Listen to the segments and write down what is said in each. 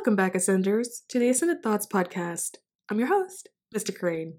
Welcome back, Ascenders, to the Ascended Thoughts podcast. I'm your host, Mr. Crane.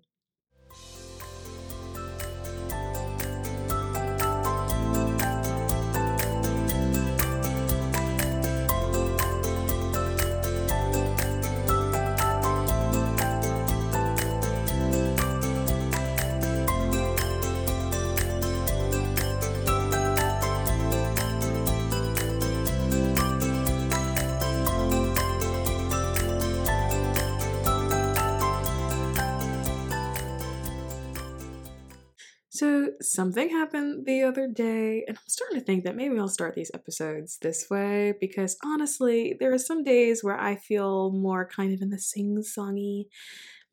So, something happened the other day, and I'm starting to think that maybe I'll start these episodes this way because honestly, there are some days where I feel more kind of in the sing songy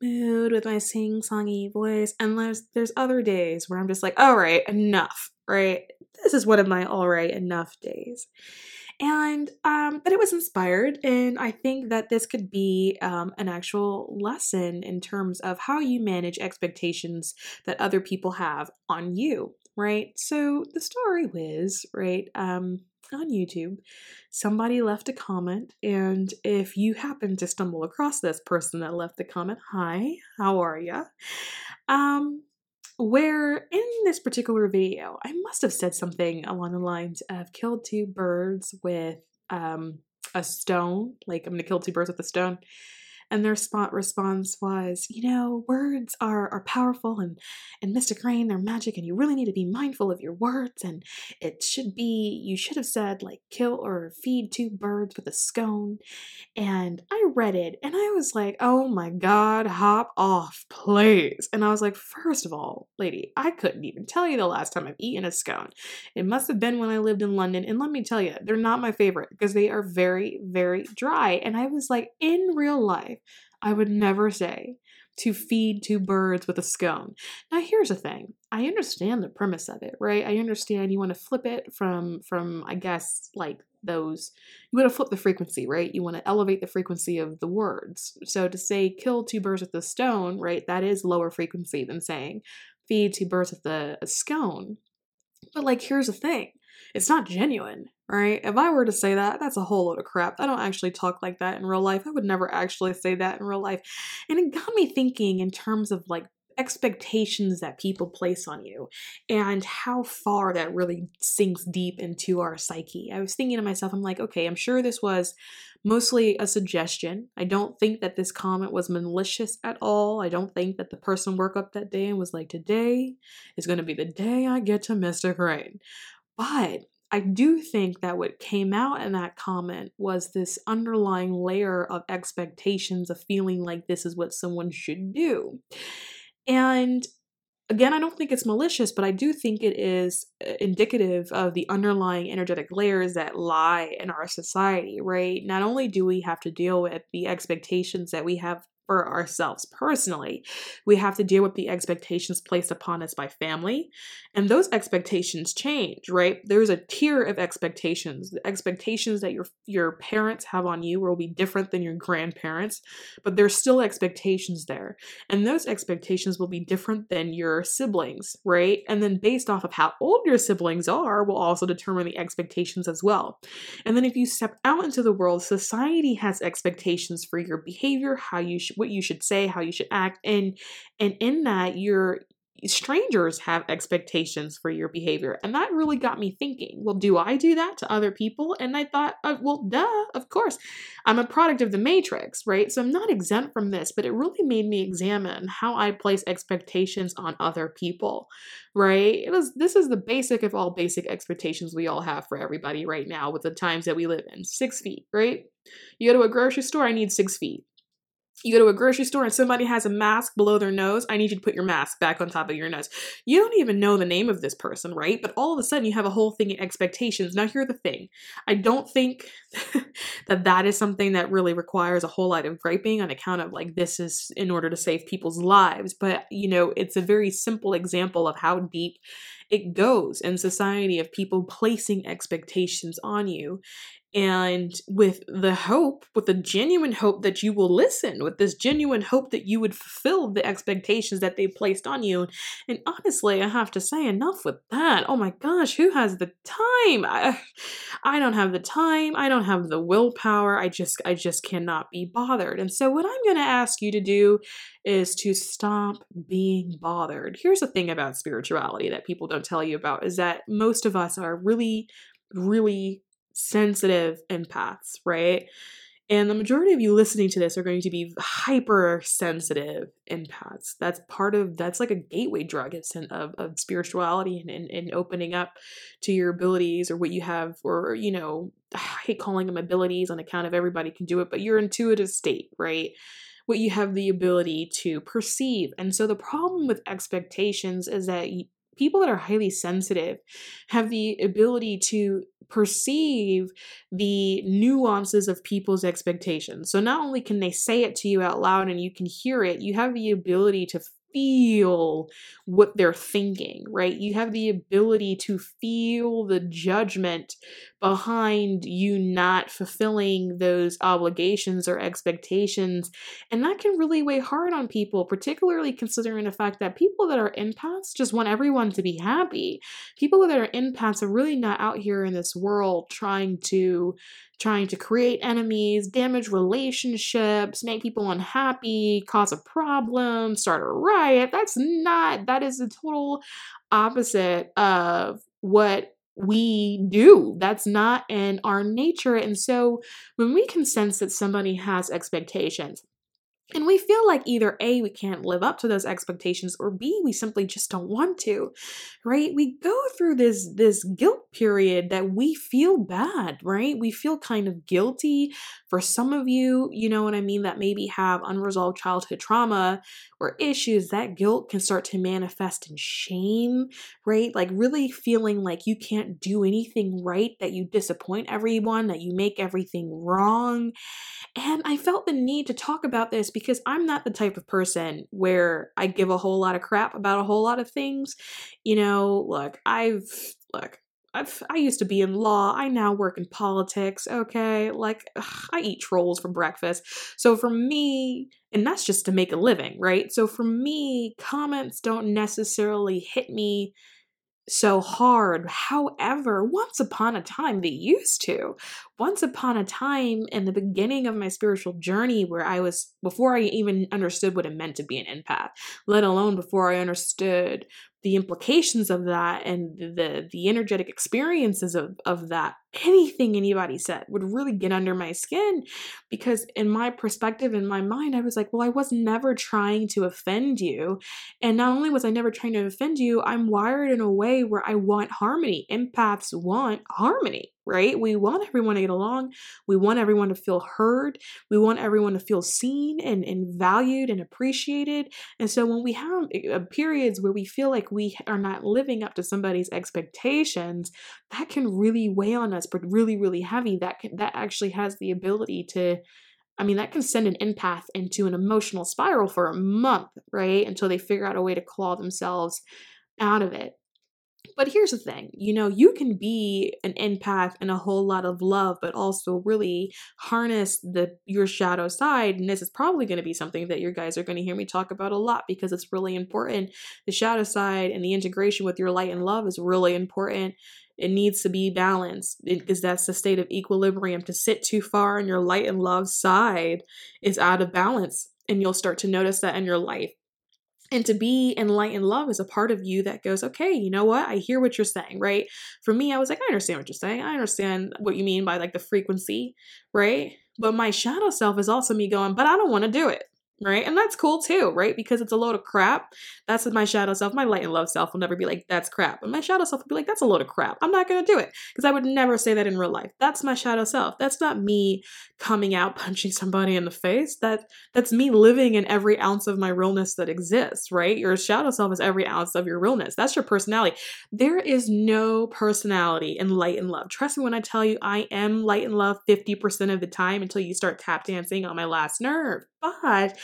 mood with my sing songy voice, and there's there's other days where I'm just like, all right, enough, right? This is one of my all right enough days and um, but it was inspired and i think that this could be um, an actual lesson in terms of how you manage expectations that other people have on you right? So the story was right um, on youtube somebody left a comment and if you happen to stumble across this person that left the comment hi how are you um where in this particular video, I must have said something along the lines of killed two birds with um, a stone, like I'm gonna kill two birds with a stone. And their spot response was, you know, words are are powerful and and Mr. Crane, they're magic, and you really need to be mindful of your words. And it should be, you should have said like kill or feed two birds with a scone. And I read it and I was like, oh my god, hop off, please. And I was like, first of all, lady, I couldn't even tell you the last time I've eaten a scone. It must have been when I lived in London. And let me tell you, they're not my favorite because they are very, very dry. And I was like, in real life, I would never say to feed two birds with a scone. Now here's the thing. I understand the premise of it, right? I understand you want to flip it from from I guess like those you want to flip the frequency, right? You want to elevate the frequency of the words. So to say kill two birds with a stone, right? That is lower frequency than saying feed two birds with a, a scone. But like here's the thing. It's not genuine, right? If I were to say that, that's a whole load of crap. I don't actually talk like that in real life. I would never actually say that in real life. And it got me thinking in terms of like expectations that people place on you and how far that really sinks deep into our psyche. I was thinking to myself, I'm like, okay, I'm sure this was mostly a suggestion. I don't think that this comment was malicious at all. I don't think that the person woke up that day and was like, today is going to be the day I get to Mr. Crane. But I do think that what came out in that comment was this underlying layer of expectations of feeling like this is what someone should do. And again, I don't think it's malicious, but I do think it is uh, indicative of the underlying energetic layers that lie in our society, right? Not only do we have to deal with the expectations that we have for ourselves personally. We have to deal with the expectations placed upon us by family, and those expectations change, right? There's a tier of expectations. The expectations that your your parents have on you will be different than your grandparents, but there's still expectations there. And those expectations will be different than your siblings, right? And then based off of how old your siblings are will also determine the expectations as well. And then if you step out into the world, society has expectations for your behavior, how you should what you should say, how you should act, and and in that you're strangers have expectations for your behavior. And that really got me thinking, well, do I do that to other people? And I thought, uh, well, duh, of course. I'm a product of the matrix, right? So I'm not exempt from this, but it really made me examine how I place expectations on other people, right? It was this is the basic of all basic expectations we all have for everybody right now with the times that we live in. Six feet, right? You go to a grocery store, I need six feet you go to a grocery store and somebody has a mask below their nose, I need you to put your mask back on top of your nose. You don't even know the name of this person, right? But all of a sudden you have a whole thing of expectations. Now, here's the thing I don't think that that is something that really requires a whole lot of griping on account of like this is in order to save people's lives. But, you know, it's a very simple example of how deep it goes in society of people placing expectations on you and with the hope, with the genuine hope that you will listen, with this genuine hope that you would fulfill the expectations that they placed on you. And honestly, I have to say, enough with that. Oh my gosh, who has the time? I, I don't have the time. I don't have the willpower. I just, I just cannot be bothered. And so, what I'm going to ask you to do is to stop being bothered. Here's the thing about spirituality that people don't tell you about is that most of us are really, really sensitive empaths, right? And the majority of you listening to this are going to be hypersensitive empaths. That's part of that's like a gateway drug of, of spirituality and, and, and opening up to your abilities or what you have, or you know, I hate calling them abilities on account of everybody can do it, but your intuitive state, right? What you have the ability to perceive. And so the problem with expectations is that people that are highly sensitive have the ability to perceive the nuances of people's expectations. So not only can they say it to you out loud and you can hear it, you have the ability to feel what they're thinking, right? You have the ability to feel the judgment behind you not fulfilling those obligations or expectations. And that can really weigh hard on people, particularly considering the fact that people that are empaths just want everyone to be happy. People that are empaths are really not out here in this world trying to trying to create enemies, damage relationships, make people unhappy, cause a problem, start a riot. That's not, that is the total opposite of what we do. That's not in our nature. And so when we can sense that somebody has expectations, and we feel like either A, we can't live up to those expectations, or B, we simply just don't want to, right? We go through this this guilt period that we feel bad, right? We feel kind of guilty. For some of you, you know what I mean, that maybe have unresolved childhood trauma or issues, that guilt can start to manifest in shame, right? Like really feeling like you can't do anything right, that you disappoint everyone, that you make everything wrong. And I felt the need to talk about this because I'm not the type of person where I give a whole lot of crap about a whole lot of things. You know, look, I've, look, I've, I used to be in law. I now work in politics. Okay. Like, ugh, I eat trolls for breakfast. So for me, and that's just to make a living, right? So for me, comments don't necessarily hit me so hard. However, once upon a time, they used to. Once upon a time in the beginning of my spiritual journey, where I was, before I even understood what it meant to be an empath, let alone before I understood the implications of that and the the energetic experiences of, of that anything anybody said would really get under my skin because in my perspective in my mind i was like well i was never trying to offend you. And not only was i never trying to offend you i'm wired in a way where i want harmony. Empaths want harmony right? We want everyone to get along. We want everyone to feel heard. We want everyone to feel seen and, and valued and appreciated. And so when we have uh, periods where we feel like we are not living up to somebody's expectations, that can really weigh on us, but really, really heavy. That can, that actually has the ability to I mean, that can send an empath into an emotional spiral for a month, right? Until they figure out a way to claw themselves out of it. But here's the thing, you know, you can be an empath and a whole lot of love, but also really harness the your shadow side. And this is probably going to be something that your guys are going to hear me talk about a lot because it's really important. The shadow side and the integration with your light and love is really important. It needs to be balanced because that's the state of equilibrium. To sit too far on your light and love side is out of balance. And you'll start to notice that in your life and to be in light and love is a part of you that goes, okay, you know what? I hear what you're saying, right? For me, I was like, I understand what you're saying. I understand what you mean by like the frequency, right? But my shadow self is also me going, but I don't want to do it right? And that's cool too, right? Because it's a load of crap. That's my shadow self. My light and love self will never be like, that's crap. And my shadow self will be like, that's a load of crap. I'm not going to do it because I would never say that in real life. That's my shadow self. That's not me coming out punching somebody in the face. That that's me living in every ounce of my realness that exists, right? Your shadow self is every ounce of your realness. That's your personality. There is no personality in light and love. Trust me when I tell you I am light and love 50% of the time until you start tap dancing on my last nerve. But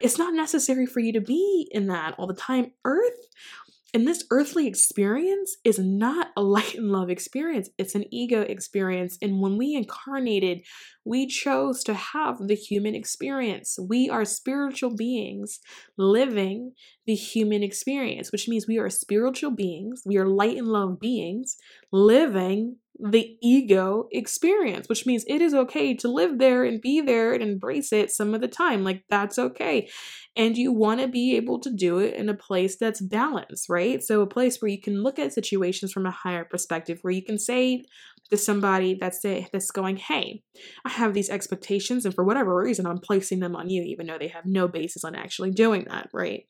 it's not necessary for you to be in that all the time. Earth And this earthly experience is not a light and love experience, it's an ego experience. And when we incarnated, we chose to have the human experience. We are spiritual beings living the human experience, which means we are spiritual beings, we are light and love beings living the ego experience, which means it is okay to live there and be there and embrace it some of the time. Like, that's okay. And you want to be able to do it in a place that's balanced, right? So, a place where you can look at situations from a higher perspective, where you can say to somebody that's, it, that's going, Hey, I have these expectations, and for whatever reason, I'm placing them on you, even though they have no basis on actually doing that, right?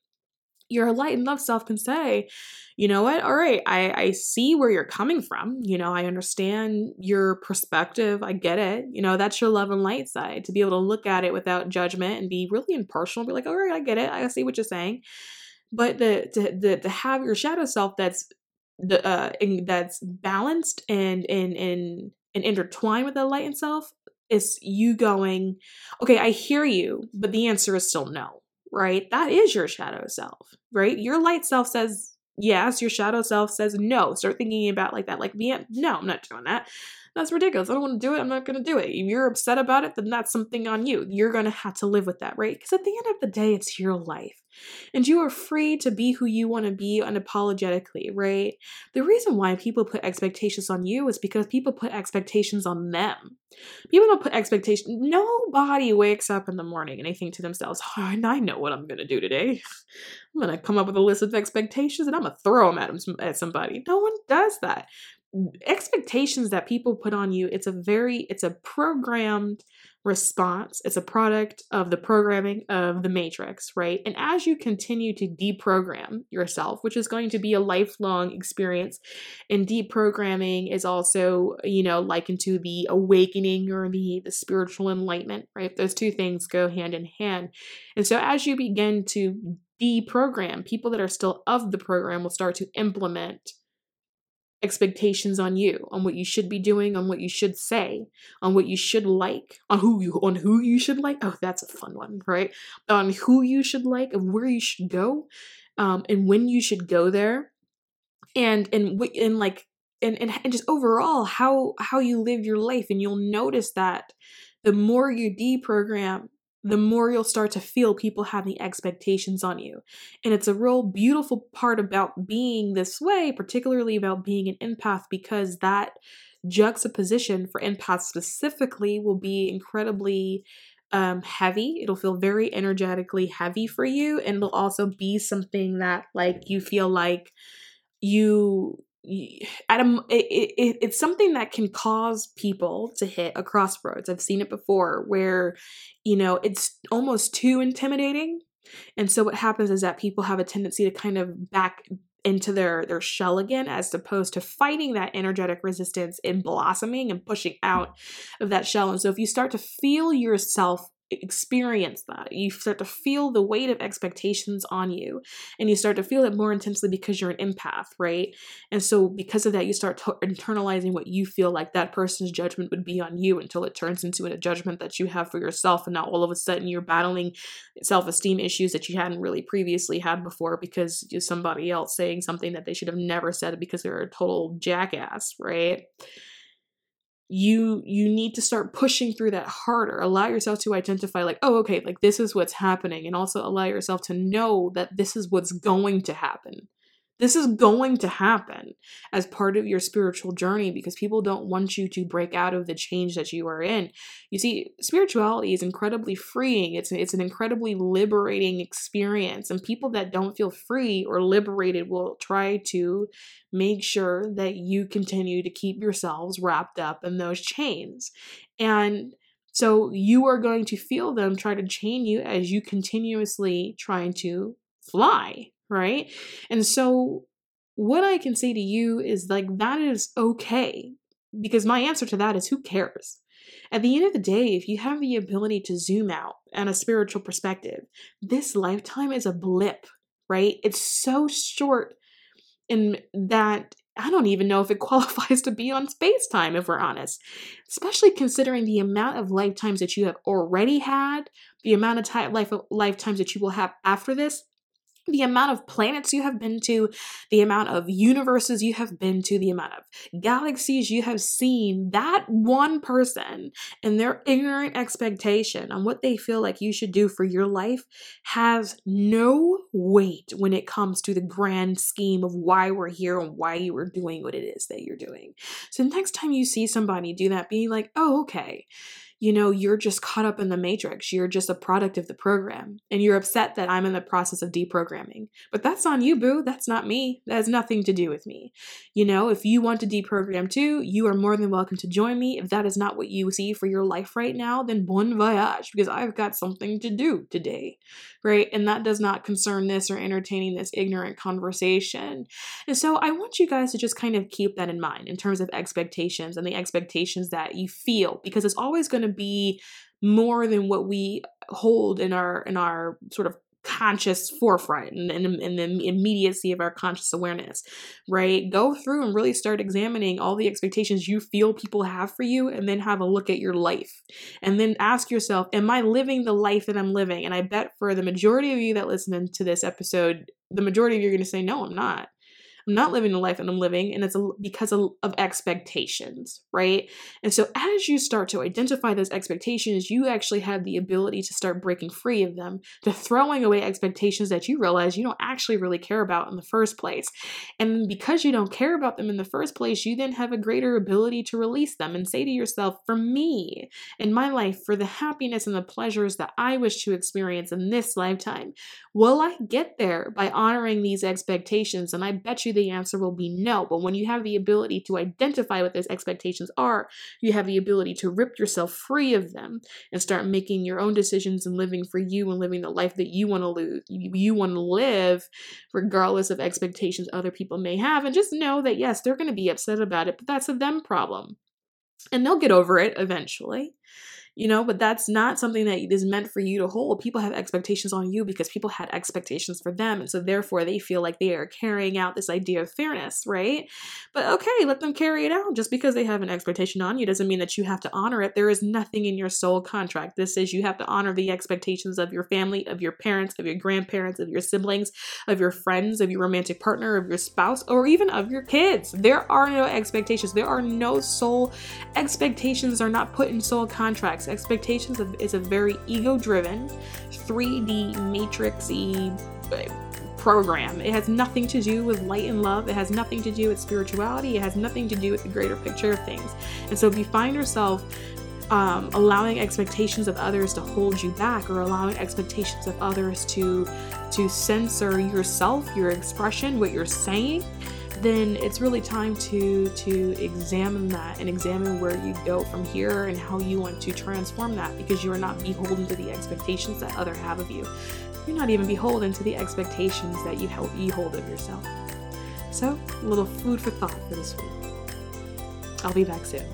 Your light and love self can say, you know what? All right, I, I see where you're coming from. You know, I understand your perspective. I get it. You know, that's your love and light side to be able to look at it without judgment and be really impartial be like, all right, I get it. I see what you're saying. But the to, the, to have your shadow self that's the uh in, that's balanced and and and and intertwined with the light and self is you going, okay, I hear you, but the answer is still no right? That is your shadow self, right? Your light self says yes, your shadow self says no. Start thinking about like that. Like, the no, I'm not doing that. That's ridiculous. I don't want to do it. I'm not going to do it. If you're upset about it, then that's something on you. You're going to have to live with that, right? Because at the end of the day, it's your life. And you are free to be who you want to be unapologetically, right? The reason why people put expectations on you is because people put expectations on them. People don't put expectations. Nobody wakes up in the morning and they think to themselves, oh, I know what I'm going to do today. I'm going to come up with a list of expectations and I'm going to throw them at, them, at somebody. No one does that expectations that people put on you it's a very it's a programmed response. It's a product of the programming of the matrix right? And as you continue to deprogram yourself which is going to be a lifelong experience and deprogramming is also you know likened to the awakening or the the spiritual enlightenment right? Those two things go hand in hand. And so as you begin to deprogram people that are still of the program will start to implement expectations on you on what you should be doing on what you should say on what you should like on who you on who you should like? Oh that's a fun one right? On who you should like and where you should go um and when you should go there and and what and like and, and and just overall how how you live your life and you'll notice that the more you deprogram the more you'll start to feel people having expectations on you. And it's a real beautiful part about being this way, particularly about being an empath, because that juxtaposition for empaths specifically will be incredibly um, heavy. It'll feel very energetically heavy for you, and it'll also be something that, like, you feel like you at a it, it, it's something that can cause people to hit a crossroads. I've seen it before where you know it's almost too intimidating. And so what happens is that people have a tendency to kind of back into their their shell again as opposed to fighting that energetic resistance and blossoming and pushing out of that shell. And so if you start to feel yourself experience that. You start to feel the weight of expectations on you, and you start to feel it more intensely because you're an empath, right? And so, because of that, you start internalizing what you feel like that person's judgment would be on you until it turns into a judgment that you have for yourself. And now all of a sudden, you're battling self esteem issues that you hadn't really previously had before because somebody else saying something that they should have never said because they're a total jackass, right? You you need to start pushing through that harder. Allow yourself to identify like oh okay like this is what's happening and also allow yourself to know that this is what's going to happen this is going to happen as part of your spiritual journey because people don't want you to break out of the change that you are in. You see, spirituality is incredibly freeing. It's it's an incredibly liberating experience and people that don't feel free or liberated will try to make sure that you continue to keep yourselves wrapped up in those chains. And so you are going to feel them try to chain you as you continuously trying to fly right? And so what I can say to you is like that is okay because my answer to that is who cares? At the end of the day, if you have the ability to zoom out and a spiritual perspective, this lifetime is a blip, right? It's so short in that I don't even know if it qualifies to be on space time, if we're honest. Especially considering the amount of lifetimes that you have already had, the amount of time, life lifetimes that you will have after this the amount of planets you have been to, the amount of universes you have been to, the amount of galaxies you have seen, that one person and their ignorant expectation on what they feel like you should do for your life has no weight when it comes to the grand scheme of why we're here and why you are doing what it is that you're doing. So, next time you see somebody do that, be like, oh, okay you know, you're just caught up in the matrix. You're just a product of the program. And you're upset that I'm in the process of deprogramming. But that's on you, boo. That's not me. That has nothing to do with me. You know, if you want to deprogram too, you are more than welcome to join me. If that is not what you see for your life right now, then bon voyage, because I've got something to do today. Right. And that does not concern this or entertaining this ignorant conversation. And so I want you guys to just kind of keep that in mind in terms of expectations and the expectations that you feel, because it's always going to to be more than what we hold in our in our sort of conscious forefront and in, in, the immediacy of our conscious awareness, right? Go through and really start examining all the expectations you feel people have for you and then have a look at your life. And then ask yourself, am I living the life that I'm living? And I bet for the majority of you that listen to this episode, the majority of you are going to say, no, I'm not. I'm not living the life that I'm living, and it's because of, of expectations, right? And so, as you start to identify those expectations, you actually have the ability to start breaking free of them, to throwing away expectations that you realize you don't actually really care about in the first place. And because you don't care about them in the first place, you then have a greater ability to release them and say to yourself, for me, in my life, for the happiness and the pleasures that I wish to experience in this lifetime, will I get there by honoring these expectations? And I bet you the answer will be no. But when you have the ability to identify what those expectations are, you have the ability to rip yourself free of them and start making your own decisions and living for you and living the life that you want to lose, you want to live, regardless of expectations other people may have. And just know that yes, they're going to be upset about it, but that's a them problem. And they'll get over it eventually you know, but that's not something that is meant for you to hold. People have expectations on you because people had expectations for them. And so therefore they feel like they are carrying out this idea of fairness, right? But okay, let them carry it out. Just because they have an expectation on you doesn't mean that you have to honor it. There is nothing in your soul contract. This says you have to honor the expectations of your family, of your parents, of your grandparents, of your siblings, of your friends, of your romantic partner, of your spouse, or even of your kids. There are no expectations. There are no soul expectations are not put in soul contracts expectations is a very ego driven 3d matrixy program. It has nothing to do with light and love. It has nothing to do with spirituality. It has nothing to do with the greater picture of things. And so if you find yourself um, allowing expectations of others to hold you back or allowing expectations of others to to censor yourself your expression what you're saying then it's really time to to examine that and examine where you go from here and how you want to transform that because you are not beholden to the expectations that other have of you. You're not even beholden to the expectations that you hold, you hold of yourself. So, a little food for thought for this week. I'll be back soon.